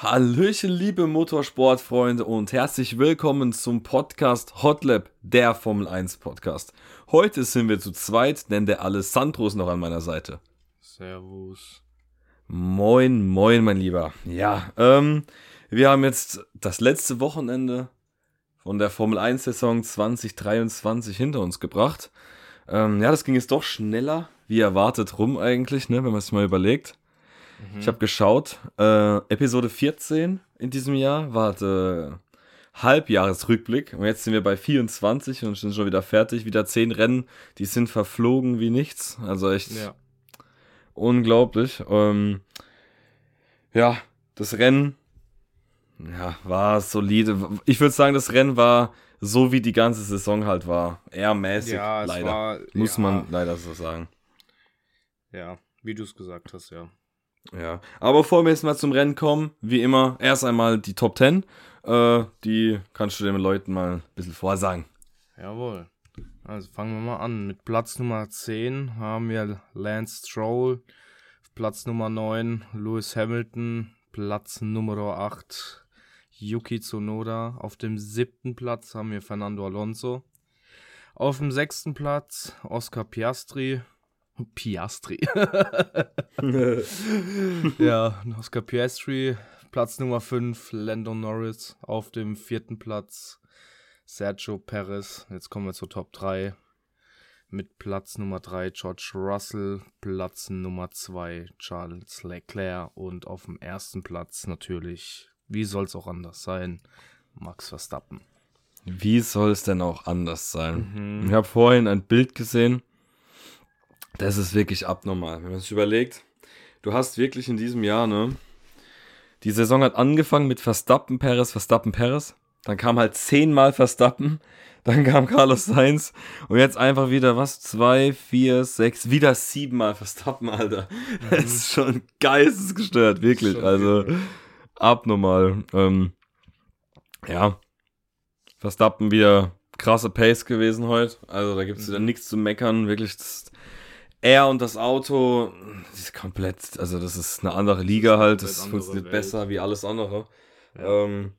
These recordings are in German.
Hallöchen, liebe Motorsportfreunde und herzlich willkommen zum Podcast Hotlap, der Formel 1 Podcast. Heute sind wir zu zweit, denn der Alessandro ist noch an meiner Seite. Servus. Moin, moin, mein Lieber. Ja, ähm, wir haben jetzt das letzte Wochenende von der Formel 1 Saison 2023 hinter uns gebracht. Ähm, ja, das ging jetzt doch schneller, wie erwartet rum eigentlich, ne, wenn man es mal überlegt. Ich habe geschaut, äh, Episode 14 in diesem Jahr war der Halbjahresrückblick und jetzt sind wir bei 24 und sind schon wieder fertig. Wieder 10 Rennen, die sind verflogen wie nichts. Also echt Ja. unglaublich. Ähm, ja, das Rennen ja, war solide. Ich würde sagen, das Rennen war so, wie die ganze Saison halt war. Eher mäßig, Ja, leider. war. Muss ja, man leider so sagen. Ja, wie du es gesagt hast, ja. Ja, aber bevor wir jetzt mal zum Rennen kommen, wie immer, erst einmal die Top 10. Äh, die kannst du den Leuten mal ein bisschen vorsagen. Jawohl. Also fangen wir mal an. Mit Platz Nummer 10 haben wir Lance Stroll. Platz Nummer 9 Lewis Hamilton. Platz Nummer 8 Yuki Tsunoda. Auf dem siebten Platz haben wir Fernando Alonso. Auf dem sechsten Platz Oscar Piastri. Piastri. ja, Oscar Piastri, Platz Nummer 5, Lando Norris. Auf dem vierten Platz Sergio Perez. Jetzt kommen wir zur Top 3. Mit Platz Nummer 3 George Russell, Platz Nummer 2 Charles Leclerc und auf dem ersten Platz natürlich, wie soll es auch anders sein, Max Verstappen. Wie soll es denn auch anders sein? Mhm. Ich habe vorhin ein Bild gesehen. Das ist wirklich abnormal. Wenn man sich überlegt, du hast wirklich in diesem Jahr, ne? Die Saison hat angefangen mit Verstappen, Perez, Verstappen, Perez. Dann kam halt zehnmal Verstappen. Dann kam Carlos Sainz. Und jetzt einfach wieder was? Zwei, vier, sechs, wieder siebenmal Verstappen, Alter. Das ist schon geistesgestört, wirklich. Also abnormal. Ähm, ja. Verstappen wieder krasse Pace gewesen heute. Also da gibt es wieder nichts zu meckern. Wirklich, das, er und das Auto, das ist komplett, also das ist eine andere Liga halt. Das funktioniert Welt. besser wie alles andere. Ja. Ähm,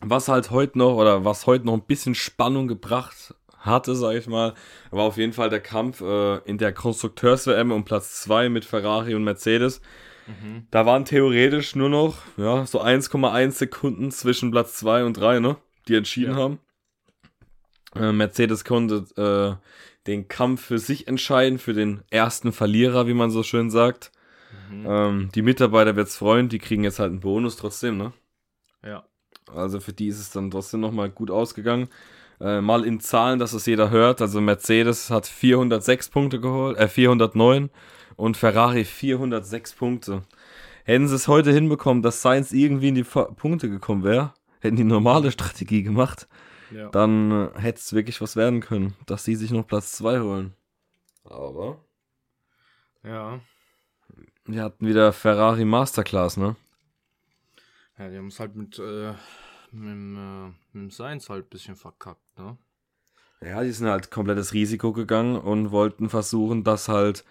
was halt heute noch, oder was heute noch ein bisschen Spannung gebracht hatte, sag ich mal, war auf jeden Fall der Kampf äh, in der Konstrukteurs-WM um Platz 2 mit Ferrari und Mercedes. Mhm. Da waren theoretisch nur noch, ja, so 1,1 Sekunden zwischen Platz 2 und 3, ne? Die entschieden Ja. haben. Äh, Mercedes konnte äh, den Kampf für sich entscheiden, für den ersten Verlierer, wie man so schön sagt. Mhm. Ähm, die Mitarbeiter wird's freuen, die kriegen jetzt halt einen Bonus trotzdem, ne? Ja. Also für die ist es dann trotzdem nochmal gut ausgegangen. Äh, mal in Zahlen, dass es jeder hört. Also Mercedes hat 406 Punkte geholt, äh 409 und Ferrari 406 Punkte. Hätten sie es heute hinbekommen, dass Sainz irgendwie in die Punkte gekommen wäre, hätten die normale Strategie gemacht, Ja. dann äh, hätte es wirklich was werden können, dass sie sich noch Platz 2 holen. Aber ja. wir hatten wieder Ferrari Masterclass, ne? Ja, die haben es halt mit, äh, mit, dem, äh, mit dem Science halt ein bisschen verkackt, ne? Ja, die sind halt komplettes Risiko gegangen und wollten versuchen, dass halt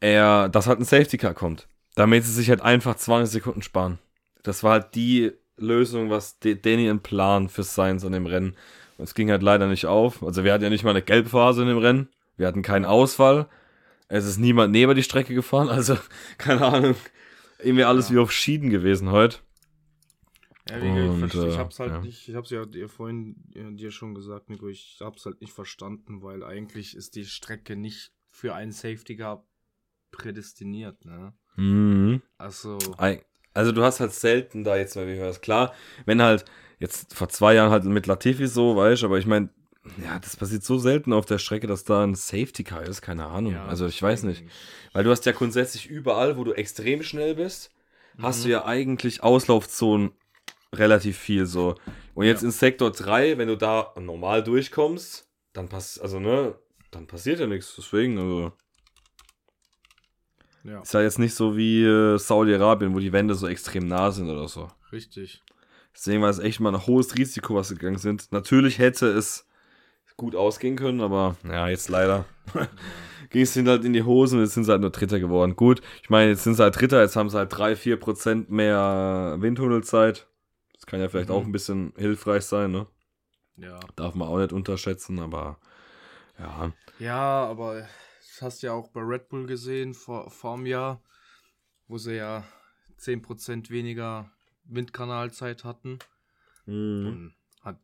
er, dass halt ein Safety Car kommt. Damit sie sich halt einfach 20 Sekunden sparen. Das war halt die Lösung, was Danny im Plan für Sainz an dem Rennen. Und es ging halt leider nicht auf. Also wir hatten ja nicht mal eine Gelbphase in dem Rennen. Wir hatten keinen Ausfall. Es ist niemand neben die Strecke gefahren. Also, keine Ahnung. Irgendwie alles Ja. wie auf Schieden gewesen heute. Ja, wie ich, Und, verstehe, ich äh, hab's halt ja. nicht, ich hab's ja dir vorhin äh, dir schon gesagt, Nico, ich hab's halt nicht verstanden, weil eigentlich ist die Strecke nicht für einen Safety Car prädestiniert, ne? Mhm. Also, Ei- Also du hast halt selten da jetzt mal wie hörst. Klar, wenn halt jetzt vor zwei Jahren halt mit Latifi so, weißt du, aber ich meine, ja, das passiert so selten auf der Strecke, dass da ein Safety Car ist, keine Ahnung. ja, also ich weiß nicht. Weil du hast ja grundsätzlich überall, wo du extrem schnell bist, hast du ja eigentlich Auslaufzonen relativ viel so. Und jetzt Ja. in Sektor 3, wenn du da normal durchkommst, dann passt, also ne, dann passiert ja nichts. Deswegen, also. Ja, Ist ja jetzt nicht so wie äh, Saudi-Arabien, wo die Wände so extrem nah sind oder so. richtig. Deswegen war es echt mal ein hohes Risiko, was sie gegangen sind. Natürlich hätte es gut ausgehen können, aber ja, jetzt leider ging es halt in die Hosen und jetzt sind sie halt nur Dritter geworden. Gut, ich meine, jetzt sind sie halt Dritter, jetzt haben sie halt 3-4% mehr Windtunnelzeit. Das kann ja vielleicht mhm. auch ein bisschen hilfreich sein, ne? Ja. Darf man auch nicht unterschätzen, aber ja. Ja, aber hast du ja auch bei Red Bull gesehen vor, vor einem Jahr, wo sie ja 10% weniger Windkanalzeit hatten. Mhm. Und hat,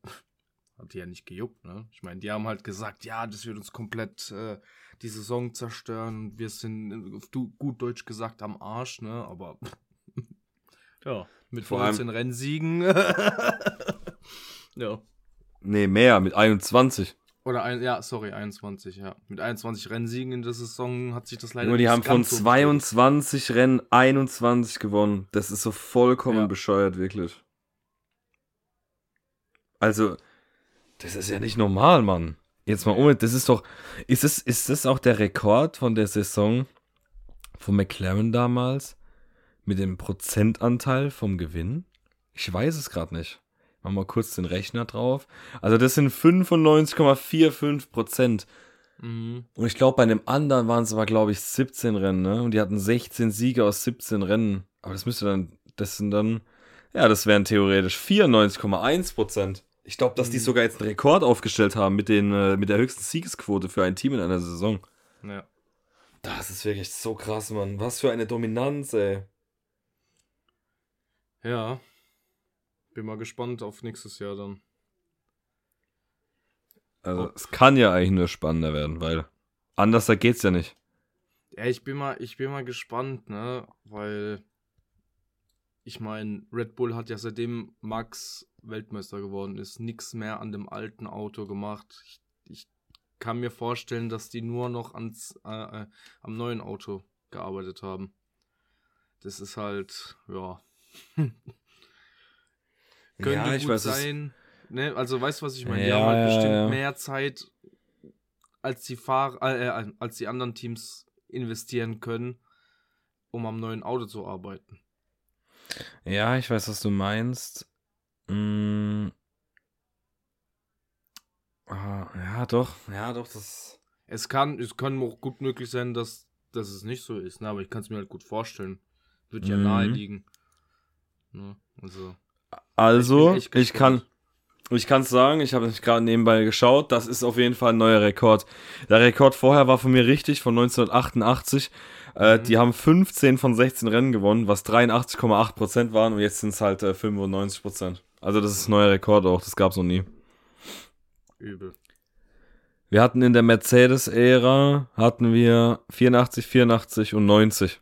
hat die ja nicht gejuckt, ne? Ich meine, die haben halt gesagt, ja, das wird uns komplett äh, die Saison zerstören. Wir sind, auf gut Deutsch gesagt, am Arsch, ne? Aber ja, mit Vor 19 Rennsiegen. ja. Nee, mehr, mit 21. Oder ein, ja, sorry, 21, ja. Mit 21 Rennsiegen in der Saison hat sich das leider Nur die haben von so 22 bestätigt. Rennen 21 gewonnen. Das ist so vollkommen ja. bescheuert, wirklich. Also, das ist ja nicht normal, Mann. Jetzt mal um, das ist doch. Ist es, ist das auch der Rekord von der Saison von McLaren damals? Mit dem Prozentanteil vom Gewinn? Ich weiß es gerade nicht. Machen wir kurz den Rechner drauf. Also das sind 95,45 Prozent. Mhm. Und ich glaube, bei einem anderen waren es aber, glaube ich, 17 Rennen, ne? Und die hatten 16 Siege aus 17 Rennen. Aber das müsste dann, das sind dann, ja, das wären theoretisch 94,1 Prozent. Ich glaube, dass mhm. die sogar jetzt einen Rekord aufgestellt haben mit, den, äh, mit der höchsten Siegesquote für ein Team in einer Saison. Ja. Das ist wirklich so krass, Mann. Was für eine Dominanz, ey. Ja, bin mal gespannt auf nächstes Jahr dann. Also, es kann ja eigentlich nur spannender werden, weil anders da geht's ja nicht. Ja, ich bin mal, ich bin mal gespannt, ne, weil ich meine, Red Bull hat ja seitdem Max Weltmeister geworden ist, nichts mehr an dem alten Auto gemacht. Ich, ich kann mir vorstellen, dass die nur noch ans, äh, äh, am neuen Auto gearbeitet haben. Das ist halt, ja. Könnte ja, gut weiß, sein. Ne? Also weißt du, was ich meine? Ja, die haben halt bestimmt ja. mehr Zeit, als die Fahrer, äh, äh, als die anderen Teams investieren können, um am neuen Auto zu arbeiten. Ja, ich weiß, was du meinst. Mm. Ah, ja, doch, ja, doch, das. Es kann, es kann auch gut möglich sein, dass, dass es nicht so ist, ne? aber ich kann es mir halt gut vorstellen. Wird ja mhm. nahe liegen. Ne? Also. Also, ich, ich kann, ich kann es sagen, ich habe gerade nebenbei geschaut, das ist auf jeden Fall ein neuer Rekord. Der Rekord vorher war von mir richtig, von 1988. Äh, mhm. Die haben 15 von 16 Rennen gewonnen, was 83,8% waren und jetzt sind es halt äh, 95%. Also das ist ein neuer Rekord auch, das gab es noch nie. Übel. Wir hatten in der Mercedes-Ära, hatten wir 84, 84 und 90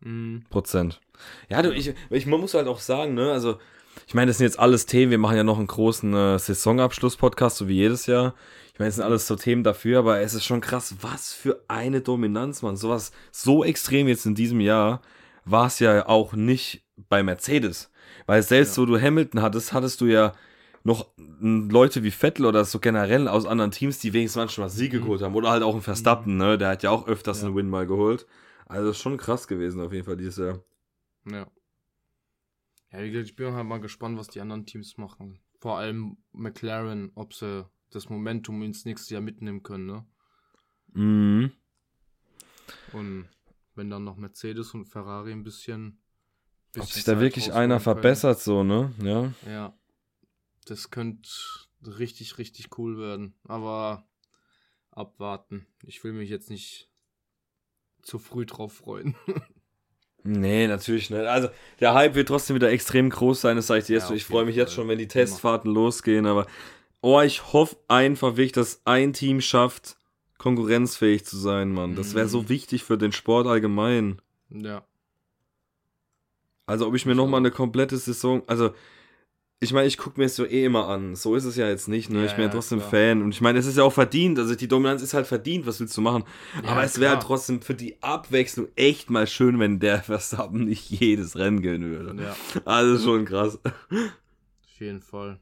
mhm. Prozent. Ja, du, ich, ich, man muss halt auch sagen, ne, also ich meine, das sind jetzt alles Themen. Wir machen ja noch einen großen äh, Saisonabschluss-Podcast, so wie jedes Jahr. Ich meine, das sind alles so Themen dafür, aber es ist schon krass, was für eine Dominanz, man. Sowas so extrem jetzt in diesem Jahr war es ja auch nicht bei Mercedes. Weil selbst ja. wo du Hamilton hattest, hattest du ja noch Leute wie Vettel oder so generell aus anderen Teams, die wenigstens manchmal Siege mhm. geholt haben. Oder halt auch ein Verstappen, ne? Der hat ja auch öfters ja. einen Win mal geholt. Also schon krass gewesen auf jeden Fall dieses Jahr. Ja. Ja, ich bin halt mal gespannt, was die anderen Teams machen. Vor allem McLaren, ob sie das Momentum ins nächste Jahr mitnehmen können, ne? Mhm. Und wenn dann noch Mercedes und Ferrari ein bisschen. bisschen ob sich da wirklich einer verbessert, so, ne? Ja. Ja. Das könnte richtig, richtig cool werden. Aber abwarten. Ich will mich jetzt nicht zu früh drauf freuen. Nee, natürlich nicht. Also, der Hype wird trotzdem wieder extrem groß sein, das sage ich dir jetzt. Ja, ich freue mich jetzt schon, wenn die Testfahrten losgehen, aber oh, ich hoffe einfach wirklich, dass ein Team schafft, konkurrenzfähig zu sein, Mann. Das wäre so mhm. wichtig für den Sport allgemein. Ja. Also, ob ich mir nochmal eine komplette Saison, also ich meine, ich gucke mir es so eh immer an. So ist es ja jetzt nicht, ne? Ja, ich bin ja trotzdem klar. Fan. Und ich meine, es ist ja auch verdient. Also die Dominanz ist halt verdient, was willst du machen? Ja, Aber es wäre trotzdem für die Abwechslung echt mal schön, wenn der Verstappen nicht jedes Rennen gewinnen würde. Also schon krass. Auf jeden Fall.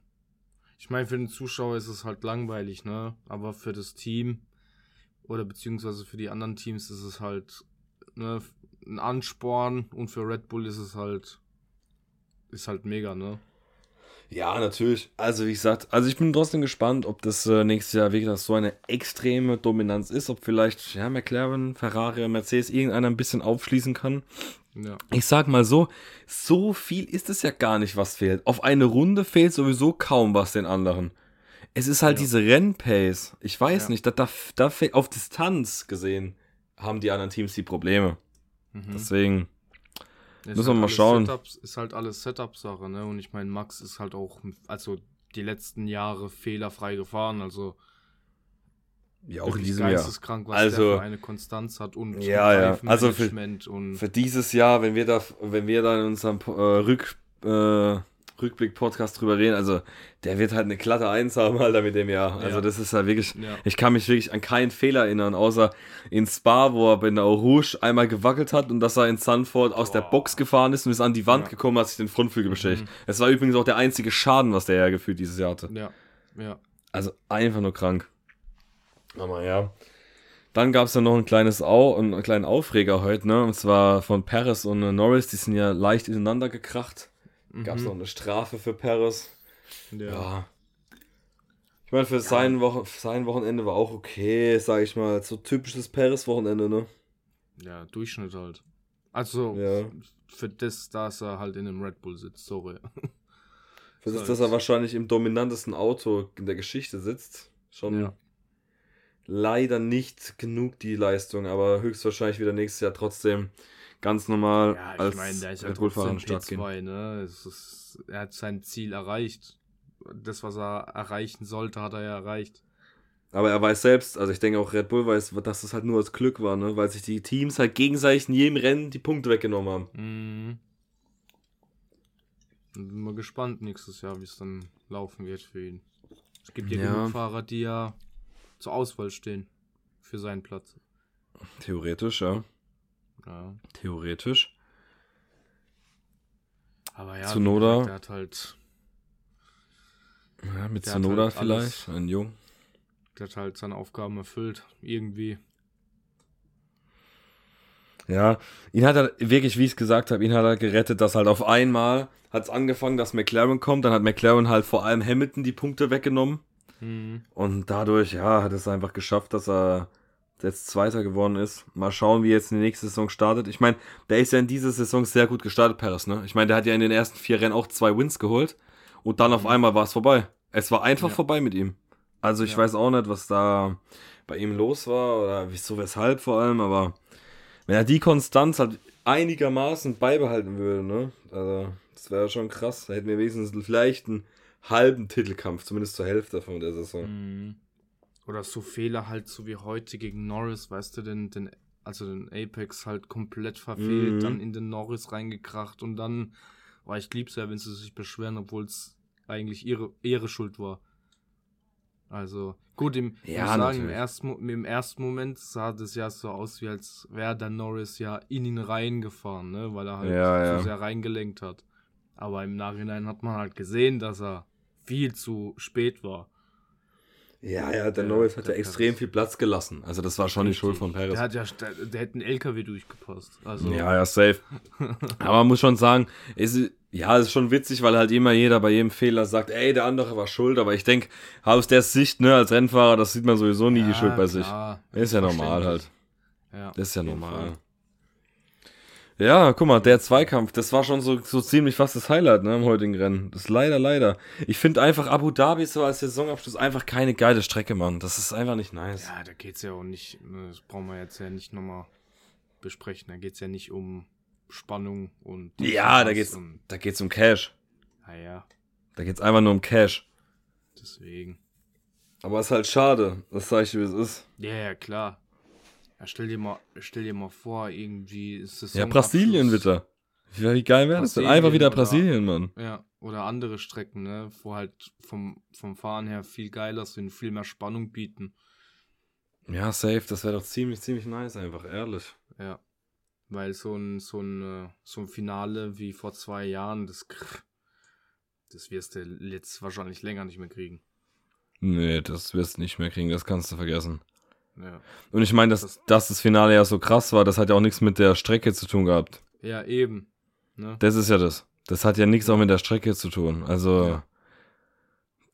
Ich meine, für den Zuschauer ist es halt langweilig, ne? Aber für das Team oder beziehungsweise für die anderen Teams ist es halt ne, ein Ansporn und für Red Bull ist es halt ist halt mega, ne? Ja, natürlich. Also, wie gesagt, also ich bin trotzdem gespannt, ob das äh, nächstes Jahr wirklich so eine extreme Dominanz ist, ob vielleicht, ja, McLaren, Ferrari, Mercedes irgendeiner ein bisschen aufschließen kann. Ja. Ich sag mal so, so viel ist es ja gar nicht, was fehlt. Auf eine Runde fehlt sowieso kaum was den anderen. Es ist halt ja. diese Rennpace. Ich weiß ja. nicht, da, da, da auf Distanz gesehen haben die anderen Teams die Probleme. Mhm. Deswegen müssen wir halt mal schauen. Setups, ist halt alles Setup-Sache, ne? Und ich meine, Max ist halt auch, also die letzten Jahre fehlerfrei gefahren, also ja, auch in diesem Jahr. was also, der für eine Konstanz hat und ja, ja. Also für, für, dieses Jahr, wenn wir da, wenn wir da in unserem äh, Rück, äh, Rückblick-Podcast drüber reden, also der wird halt eine glatte Eins haben, Alter, mit dem Jahr. Also ja. das ist halt wirklich, ja. ich kann mich wirklich an keinen Fehler erinnern, außer in Spa, wo er bei der Rouge einmal gewackelt hat und dass er in Sanford aus oh. der Box gefahren ist und ist an die Wand ja. gekommen, hat sich den Frontflügel beschädigt. Mhm. Es war übrigens auch der einzige Schaden, was der ja gefühlt dieses Jahr hatte. Ja, ja. Also einfach nur krank. Aber ja. Dann gab es ja noch ein kleines Au einen kleinen Aufreger heute, ne? Und zwar von Paris und Norris, die sind ja leicht ineinander gekracht. Mhm. Gab es noch eine Strafe für Paris. Ja. ja. Ich meine, für, ja. sein Wochen, sein Wochenende war auch okay, sag ich mal. So typisches Paris-Wochenende, ne? Ja, Durchschnitt halt. Also, ja. für das, dass er halt in einem Red Bull sitzt, sorry. Für das, dass er wahrscheinlich im dominantesten Auto in der Geschichte sitzt. Schon ja. leider nicht genug die Leistung, aber höchstwahrscheinlich wieder nächstes Jahr trotzdem ganz normal ja, ich als meine, der ist ja Bull-Fahrer Start gehen. Ne? Ist, er hat sein Ziel erreicht. Das, was er erreichen sollte, hat er ja erreicht. Aber er weiß selbst, also ich denke auch Red Bull weiß, dass das halt nur als Glück war, ne? weil sich die Teams halt gegenseitig in jedem Rennen die Punkte weggenommen haben. Mhm. Bin mal gespannt nächstes Jahr, wie es dann laufen wird für ihn. Es gibt ja, ja genug Fahrer, die ja zur Auswahl stehen für seinen Platz. Theoretisch, ja. Ja. Theoretisch. Aber ja, Zunoda. der hat halt. Ja, mit Zunoda halt vielleicht, alles, ein Jung. Der hat halt seine Aufgaben erfüllt, irgendwie. Ja, ihn hat er wirklich, wie ich es gesagt habe, ihn hat er gerettet, dass halt auf einmal hat es angefangen, dass McLaren kommt, dann hat McLaren halt vor allem Hamilton die Punkte weggenommen. Mhm. Und dadurch, ja, hat es einfach geschafft, dass er jetzt Zweiter geworden ist. Mal schauen, wie jetzt die nächste Saison startet. Ich meine, der ist ja in dieser Saison sehr gut gestartet, Paris, ne? Ich meine, der hat ja in den ersten vier Rennen auch zwei Wins geholt. Und dann auf mhm. einmal war es vorbei. Es war einfach ja. vorbei mit ihm. Also ich ja. weiß auch nicht, was da bei ihm los war oder wieso, weshalb vor allem, aber wenn er die Konstanz halt einigermaßen beibehalten würde, ne? Also, das wäre schon krass. Da hätten wir wenigstens vielleicht einen halben Titelkampf, zumindest zur Hälfte von der Saison. Mhm. Oder so Fehler halt so wie heute gegen Norris, weißt du, den, den also den Apex halt komplett verfehlt, mhm. dann in den Norris reingekracht und dann, war oh, ich lieb's ja, wenn sie sich beschweren, obwohl es eigentlich ihre, ihre Schuld war. Also, gut, im, ja, sagen, im, ersten, im ersten Moment sah das ja so aus, wie als wäre der Norris ja in ihn reingefahren, ne, weil er halt ja, ja. zu sehr reingelenkt hat. Aber im Nachhinein hat man halt gesehen, dass er viel zu spät war. Ja, ja, der, Norris hat ja extrem viel Platz gelassen. Also das war schon Richtig. die Schuld von Perez. Der hat ja, der, hätte einen LKW durchgepasst. Also. Ja, ja, safe. Aber man muss schon sagen, ist, ja, es ist schon witzig, weil halt immer jeder bei jedem Fehler sagt, ey, der andere war schuld. Aber ich denke, aus der Sicht, ne, als Rennfahrer, das sieht man sowieso nie ja, die Schuld bei sich. Klar. Ist ja normal halt. Ja, das ist ja normal. Fall. Ja, guck mal, der Zweikampf, das war schon so, so ziemlich fast das Highlight ne, im heutigen Rennen. Das ist leider, leider. Ich finde einfach Abu Dhabi so als Saisonabschluss einfach keine geile Strecke, Mann. Das ist einfach nicht nice. Ja, da geht's ja auch nicht, ne, das brauchen wir jetzt ja nicht nochmal besprechen. Da geht's ja nicht um Spannung und. Ja, da geht's, um, da geht's um Cash. Ah ja. Da geht's einfach nur um Cash. Deswegen. Aber es ist halt schade, das sag ich, wie es ist. Ja, ja, klar. Ja, stell dir mal, stell dir mal vor, irgendwie ist es. Ja, Brasilien bitte. Wie geil wäre das denn? Einfach wieder oder, Brasilien, Mann. Ja, oder andere Strecken, ne? Wo halt vom, vom Fahren her viel geiler sind, viel mehr Spannung bieten. Ja, safe, das wäre doch ziemlich, ziemlich nice, einfach, ehrlich. Ja. Weil so ein, so ein, äh, so ein Finale wie vor zwei Jahren, das, das wirst du jetzt wahrscheinlich länger nicht mehr kriegen. Nee, das wirst du nicht mehr kriegen, das kannst du vergessen. Ja. Und ich meine, dass, das, dass das Finale ja so krass war, das hat ja auch nichts mit der Strecke zu tun gehabt. Ja, eben. Ne? Das ist ja das. Das hat ja nichts auch mit der Strecke zu tun. Also, ja.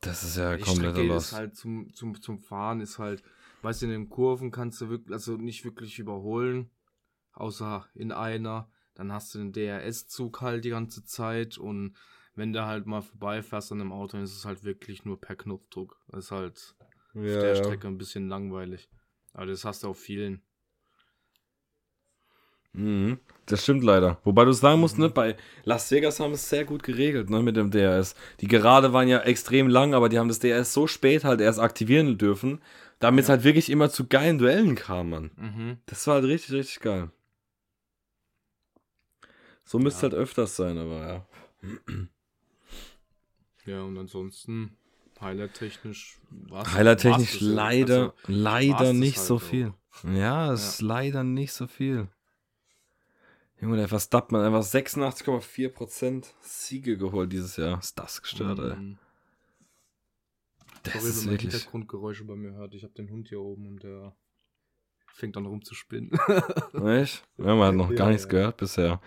Das ist ja Die komplett Strecke ist halt zum, zum, zum Fahren ist halt, weißt du, in den Kurven kannst du wirklich, also nicht wirklich überholen, außer in einer. Dann hast du den DRS-Zug halt die ganze Zeit und wenn du halt mal vorbeifährst an einem Auto, dann ist es halt wirklich nur per Knopfdruck. Das ist halt auf ja, der ja. Strecke ein bisschen langweilig. Aber das hast du auf vielen. Mhm. Das stimmt leider. Wobei du sagen musst, Mhm. ne, bei Las Vegas haben es sehr gut geregelt, ne, mit dem DRS. Die Gerade waren ja extrem lang, aber die haben das DRS so spät halt erst aktivieren dürfen, damit es Ja. halt wirklich immer zu geilen Duellen kam, Mann. Mhm. Das war halt richtig, richtig geil. So müsste Ja. halt öfters sein, aber ja. Ja, und ansonsten Highlight-technisch Highlight-technisch war's das ja. leider, Also, leider nicht halt so auch. viel. Ja, es Ja. ist leider nicht so viel. Junge, der Verstappen hat einfach 86,4% Siege geholt dieses Jahr. Ist das gestört, ey. Mhm. Das Sorry, ist wenn man wirklich. Hintergrundgeräusche bei mir hört. Ich habe den Hund hier oben und der fängt an rumzuspinnen. Echt? Ja, man hat noch Ja, gar nichts ja. gehört bisher.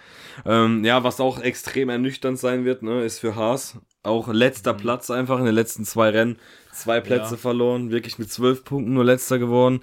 Ähm, ja, was auch extrem ernüchternd sein wird, ne, ist für Haas. Auch letzter Mhm. Platz einfach in den letzten zwei Rennen. Zwei Plätze Ja. verloren, wirklich mit zwölf Punkten nur letzter geworden.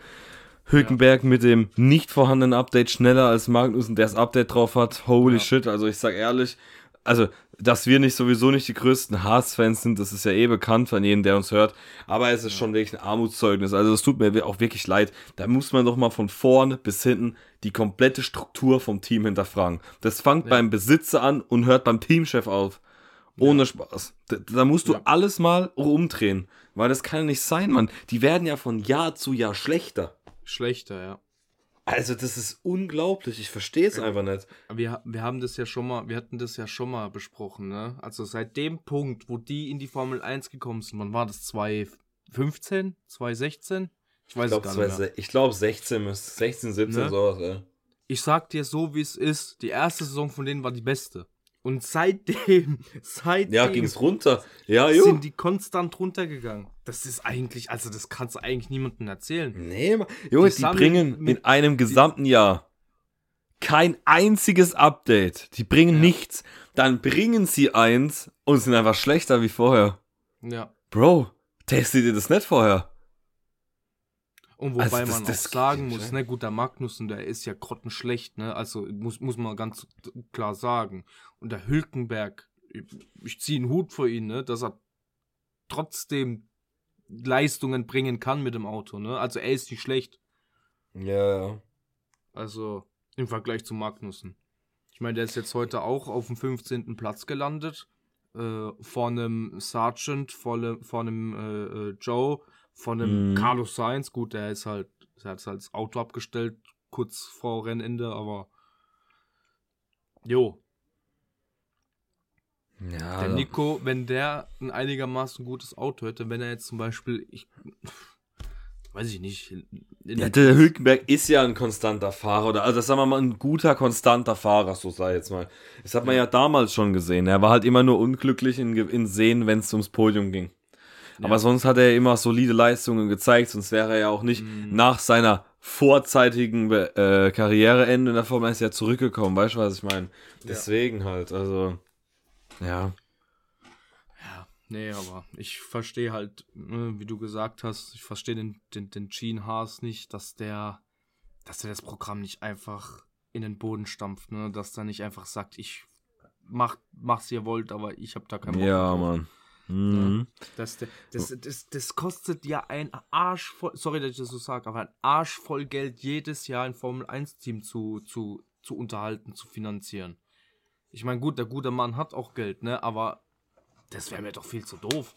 Hülkenberg mit dem nicht vorhandenen Update schneller als Magnussen, der das Update drauf hat. Holy Ja. shit, also ich sag ehrlich, also, dass wir nicht sowieso nicht die größten Haas-Fans sind, das ist ja eh bekannt von jedem, der uns hört. Aber es ist schon wirklich ein Armutszeugnis. Also, es tut mir auch wirklich leid. Da muss man doch mal von vorne bis hinten die komplette Struktur vom Team hinterfragen. Das fängt Ja. beim Besitzer an und hört beim Teamchef auf. Ohne Spaß. Da, da musst du Ja. alles mal umdrehen. Weil das kann ja nicht sein, Mann. Die werden ja von Jahr zu Jahr schlechter. Schlechter, ja. Also, das ist unglaublich. Ich verstehe es einfach nicht. Wir, wir haben das ja schon mal, wir hatten das ja schon mal besprochen, ne? Also seit dem Punkt, wo die in die Formel 1 gekommen sind, wann war das? 2015? 2016? Ich weiß Ich es glaube, gar nicht mehr. ich glaub 16 müsste 16, 17, Ne? sowas, ja. Ich sag dir so, wie es ist. Die erste Saison von denen war die beste. Und seitdem, seitdem Ja, ging es runter. Ja, jo. sind die konstant runtergegangen. Das ist eigentlich, also das kannst du eigentlich niemandem erzählen. Nee. Junge, Die die, bringen in einem gesamten Jahr kein einziges Update. Die bringen Ja. nichts. Dann bringen sie eins und sind einfach schlechter wie vorher. Ja. Bro, testet ihr das nicht vorher? Und wobei Also das- man das auch sagen muss, ne, gut, der Magnussen, der ist ja grottenschlecht, ne, also muss, muss man ganz klar sagen. Und der Hülkenberg, ich, ich ziehe einen Hut vor ihn, ne, dass er trotzdem Leistungen bringen kann mit dem Auto, ne, also er ist nicht schlecht, Ja, ja. also im Vergleich zu Magnussen. Ich meine, der ist jetzt heute auch auf dem 15. Platz gelandet, äh, vor einem Sergeant, vor, vor einem äh, äh, Joe, von einem Mhm. Carlos Sainz. Gut, der ist halt, der hat halt das Auto abgestellt, kurz vor Rennende, aber jo, Ja, der Nico, wenn der ein einigermaßen gutes Auto hätte, wenn er jetzt zum Beispiel, ich weiß ich nicht, Ja, der Hülkenberg ist ja ein konstanter Fahrer, oder also sagen wir mal ein guter, konstanter Fahrer, so sei jetzt mal. Das hat man ja damals schon gesehen. Er war halt immer nur unglücklich in, in Sehen, wenn es ums Podium ging. Aber Ja. sonst hat er immer solide Leistungen gezeigt, sonst wäre er ja auch nicht Mhm. nach seiner vorzeitigen äh, Karriereende in der Formel 1 ja zurückgekommen, weißt du, was ich meine? Deswegen halt, also, ja. Ja, nee, aber ich verstehe halt, ne, wie du gesagt hast, ich verstehe den, den, den Gene Haas nicht, dass der, dass er das Programm nicht einfach in den Boden stampft, ne, dass er nicht einfach sagt, ich mach, mach's ihr wollt, aber ich hab da keinen Bock Ja. Mann. Mhm. Das, das, das, das kostet ja ein Arsch voll, sorry, dass ich das so sage, aber ein Arsch voll Geld jedes Jahr ein Formel 1 Team zu, zu, zu unterhalten, zu finanzieren. Ich meine, gut, der gute Mann hat auch Geld, ne, aber das wäre mir doch viel zu doof.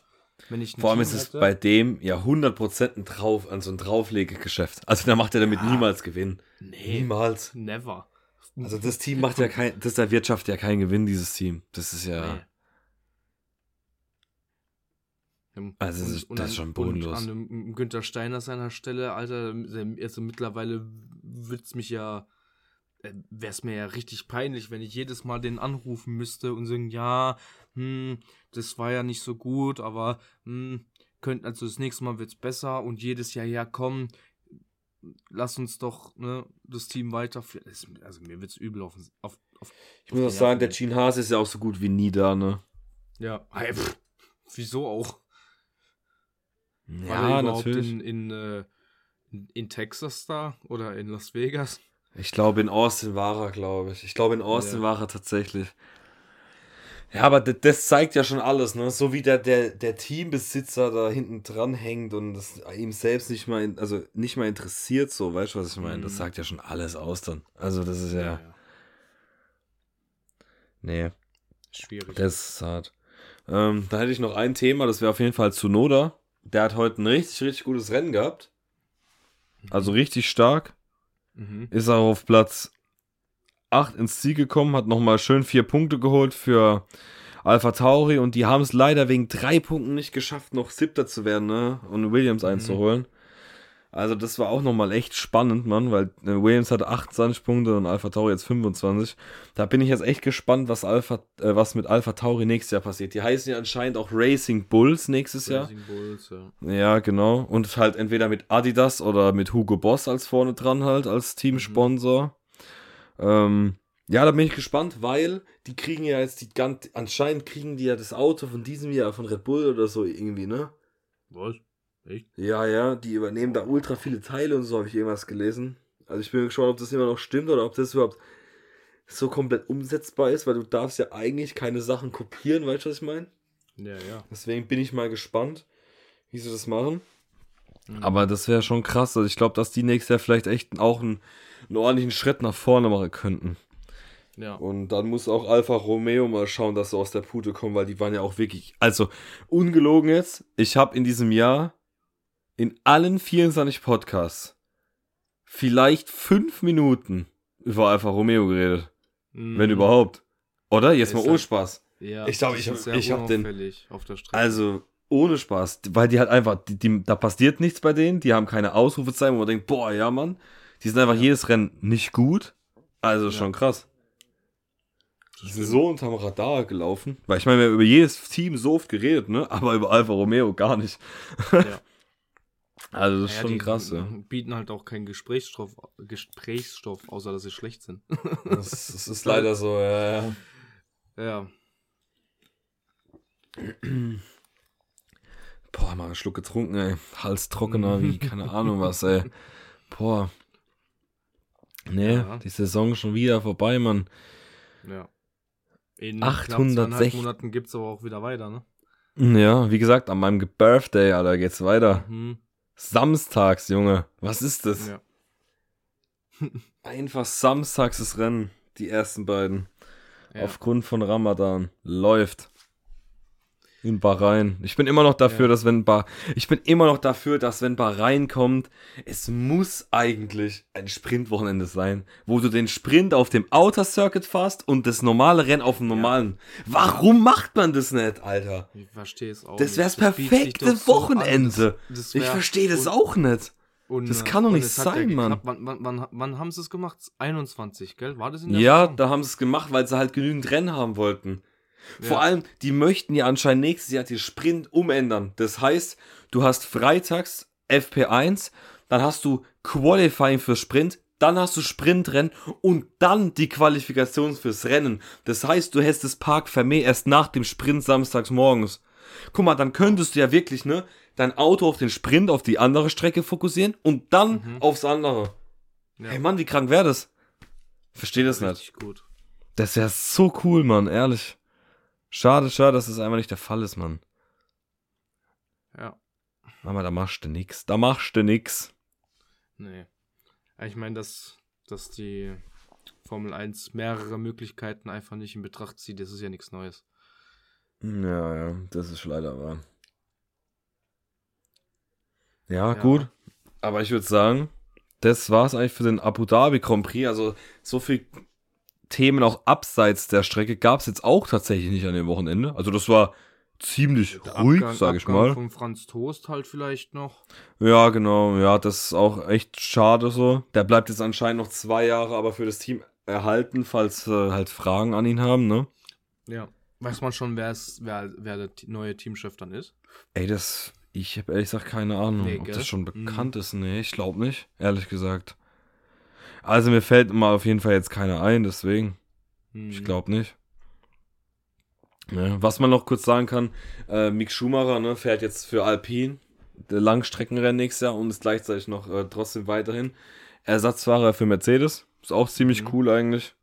Vor allem ist es hätte. bei dem ja 100% ein Drauf, also ein Drauflegegeschäft. Also da macht er damit Ja. niemals Gewinn. Nee, Niemals. never. Also das Team macht ja kein, das erwirtschaftet ja keinen Gewinn, dieses Team. Das ist ja. Nee. Also, das ist- das ist schon bodenlos. Und an einem Günther Steiner seiner Stelle, Alter, also mittlerweile wird's mich ja, wäre es mir ja richtig peinlich, wenn ich jedes Mal den anrufen müsste und sagen, ja, hm, das war ja nicht so gut, aber hm, könnt, also das nächste Mal wird's besser und jedes Jahr, ja komm, lass uns doch ne, das Team weiterführen. Also mir wird's übel auf, auf, auf Ich muss auch sagen, der Gene Haas ist ja auch so gut wie nie da, ne? Ja, hey, pff, wieso auch? War Ja, der überhaupt natürlich. In, in, äh, in- Texas da oder in Las Vegas? Ich glaube, in Austin war er, glaube ich. Ich glaube, in Austin Ja. war er tatsächlich. Ja, aber das zeigt ja schon alles, ne? So wie der, der, der Teambesitzer da hinten dran hängt und das ihm selbst nicht mal, in, also nicht mal interessiert, so, weißt du, was ich meine? Das Mhm. sagt ja schon alles aus dann. Also, das ist ja. Nee, Schwierig. das ist hart. Ähm, da hätte ich noch ein Thema, das wäre auf jeden Fall Tsunoda. Der hat heute ein richtig, richtig gutes Rennen gehabt. Also richtig stark. Mhm. ist er auf Platz 8 ins Ziel gekommen, hat nochmal schön vier Punkte geholt für Alpha Tauri und die haben es leider wegen drei Punkten nicht geschafft, noch Siebter zu werden ne? und Williams einzuholen. Also das war auch nochmal echt spannend, Mann, weil äh, Williams hatte 28 Punkte und Alpha Tauri jetzt 25. Da bin ich jetzt echt gespannt, was, Alpha, äh, was mit Alpha Tauri nächstes Jahr passiert. Die heißen ja anscheinend auch Racing Bulls nächstes Jahr. Racing Bulls, ja. Ja, genau. Und halt entweder mit Adidas oder mit Hugo Boss als vorne dran halt, als Teamsponsor. Ähm, ja, da bin ich gespannt, weil die kriegen ja jetzt die ganz, anscheinend kriegen die ja das Auto von diesem Jahr von Red Bull oder so irgendwie, ne? Was? Echt? Ja, ja, die übernehmen da ultra viele Teile und so, habe ich irgendwas gelesen. Also ich bin gespannt, ob das immer noch stimmt oder ob das überhaupt so komplett umsetzbar ist, weil du darfst ja eigentlich keine Sachen kopieren, weißt du, was ich meine? Ja, ja. Deswegen bin ich mal gespannt, wie sie das machen. Mhm. Aber das wäre schon krass. Also ich glaube, dass die nächstes Jahr vielleicht echt auch einen, einen ordentlichen Schritt nach vorne machen könnten. Ja. Und dann muss auch Alfa Romeo mal schauen, dass sie aus der Pute kommen, weil die waren ja auch wirklich. Also, ungelogen jetzt, ich habe in diesem Jahr in allen 24 Podcasts vielleicht fünf Minuten über Alfa Romeo geredet. Mhm. Wenn überhaupt. Oder? Jetzt Ist mal halt- ohne Spaß. Ja, Ich glaub, die ich ich hab den- unauffällig auf der Strecke. Also, ohne Spaß. Weil die halt einfach, die, die, da passiert nichts bei denen. Die haben keine Ausrufezeichen, wo man denkt, boah, ja, Mann. Die sind einfach jedes Rennen nicht gut. Also schon krass. Die sind so unterm Radar gelaufen. Weil ich meine, wir haben über jedes Team so oft geredet, ne? Aber über Alfa Romeo gar nicht. Ja. Also das ist Ja, schon krass, ja. bieten halt auch keinen Gesprächsstoff, Gesprächsstoff, außer dass sie schlecht sind. Das, das ist leider so, ja, ja. ja. Boah, mal einen Schluck getrunken, ey. Hals trockener wie keine Ahnung was, ey. Boah. Nee, Ja. die Saison schon wieder vorbei, Mann. Ja. In 860 knapp Monaten gibt es aber auch wieder weiter, ne? Ja, wie gesagt, an meinem Birthday, Alter, geht's weiter. Mhm. Samstags, Junge. Was ist das? Ja. Einfach samstags das Rennen. Die ersten beiden. Ja. Aufgrund von Ramadan. Läuft. In Bahrain. Ich bin immer noch dafür, Ja. dass wenn bah ich bin immer noch dafür, dass wenn Bahrain kommt, es muss eigentlich ein Sprintwochenende sein, wo du den Sprint auf dem Outer Circuit fährst und das normale Rennen auf dem normalen. Warum macht man das nicht, Alter? Ich verstehe es auch. Das bietet sich perfekte so Wochenende. Das, das Ich verstehe das auch nicht. und, das äh, kann doch nicht hat ja sein, Mann. Wann, wann, wann, wann haben sie es gemacht? 21, gell? War das in der Ja, Saison? da haben sie es gemacht, weil sie halt genügend Rennen haben wollten. Vor allem, die möchten ja anscheinend nächstes Jahr den Sprint umändern. Das heißt, du hast freitags FP1, dann hast du Qualifying für Sprint, dann hast du Sprintrennen und dann die Qualifikation fürs Rennen. Das heißt, du hättest das Park Fermé erst nach dem Sprint samstags morgens. Guck mal, dann könntest du ja wirklich, ne, dein Auto auf den Sprint, auf die andere Strecke fokussieren und dann aufs andere. Ja. Hey Mann, wie krank wäre das? Versteh das nicht. Richtig gut. Das wäre so cool, Mann, ehrlich. Schade, schade, dass das einfach nicht der Fall ist, Mann. Ja. Mama, da machst du nix. Da machst du nix. Nee. Ich meine, dass, dass die Formel 1 mehrere Möglichkeiten einfach nicht in Betracht zieht, das ist ja nichts Neues. Ja, ja, das ist leider wahr. Ja, Ja. gut. Aber ich würde sagen, das war's eigentlich für den Abu Dhabi Grand Prix. Also, so viel Themen auch abseits der Strecke gab's jetzt auch tatsächlich nicht an dem Wochenende. Also, das war ziemlich ruhig, Abgang- sage ich mal. Von Franz Toast halt vielleicht noch. Ja, genau. Ja, das ist auch echt schade so. Der bleibt jetzt anscheinend noch zwei Jahre, aber für das Team erhalten, falls äh, halt Fragen an ihn haben, ne? Ja. Weiß man schon, wer, es, wer, der neue Teamchef dann ist? Ey, das. Ich habe ehrlich gesagt keine Ahnung, Nee, ob das schon Mhm. bekannt ist. Nee, ich glaube nicht, ehrlich gesagt. Also mir fällt mal auf jeden Fall jetzt keiner ein, deswegen. Hm. Ich glaube nicht. Ja, was man noch kurz sagen kann, äh, Mick Schumacher ne, fährt jetzt für Alpine. Langstreckenrennen nächstes Jahr und ist gleichzeitig noch äh, trotzdem weiterhin Ersatzfahrer für Mercedes. Ist auch ziemlich mhm. cool eigentlich.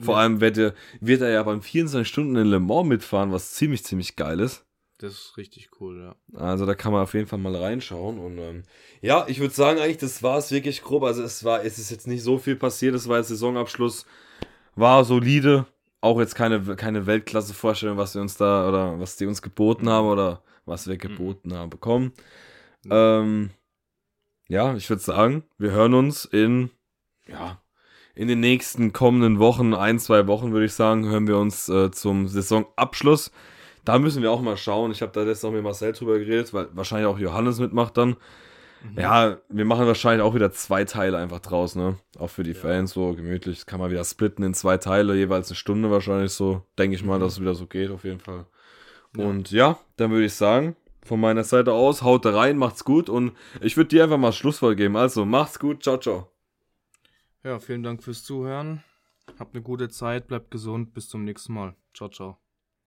Vor ja. allem wird er, wird er ja beim 24 Stunden in Le Mans mitfahren, was ziemlich, ziemlich geil ist. Das ist richtig cool, ja. Also da kann man auf jeden Fall mal reinschauen. Und ähm, ja, ich würde sagen, eigentlich, das war es wirklich grob. Also es war, es ist jetzt nicht so viel passiert. Es war jetzt Saisonabschluss, war solide. Auch jetzt keine, keine Weltklasse-Vorstellung, was wir uns da oder was die uns geboten haben oder was wir geboten mhm. haben bekommen. Mhm. Ähm, ja, ich würde sagen, wir hören uns in, ja, in den nächsten kommenden Wochen, ein, zwei Wochen würde ich sagen, hören wir uns äh, zum Saisonabschluss. Da müssen wir auch mal schauen. Ich habe da letztens noch mit Marcel drüber geredet, weil wahrscheinlich auch Johannes mitmacht dann. Mhm. Ja, wir machen wahrscheinlich auch wieder zwei Teile einfach draus, ne? Auch für die ja. Fans so gemütlich. Das kann man wieder splitten in zwei Teile, jeweils eine Stunde wahrscheinlich so. Denke ich mal, mhm. dass es wieder so geht, auf jeden Fall. Ja. Und ja, dann würde ich sagen, von meiner Seite aus, haut rein, macht's gut und ich würde dir einfach mal Schlusswort geben. Also, macht's gut, ciao, ciao. Ja, vielen Dank fürs Zuhören. Habt eine gute Zeit, bleibt gesund, bis zum nächsten Mal. Ciao, ciao.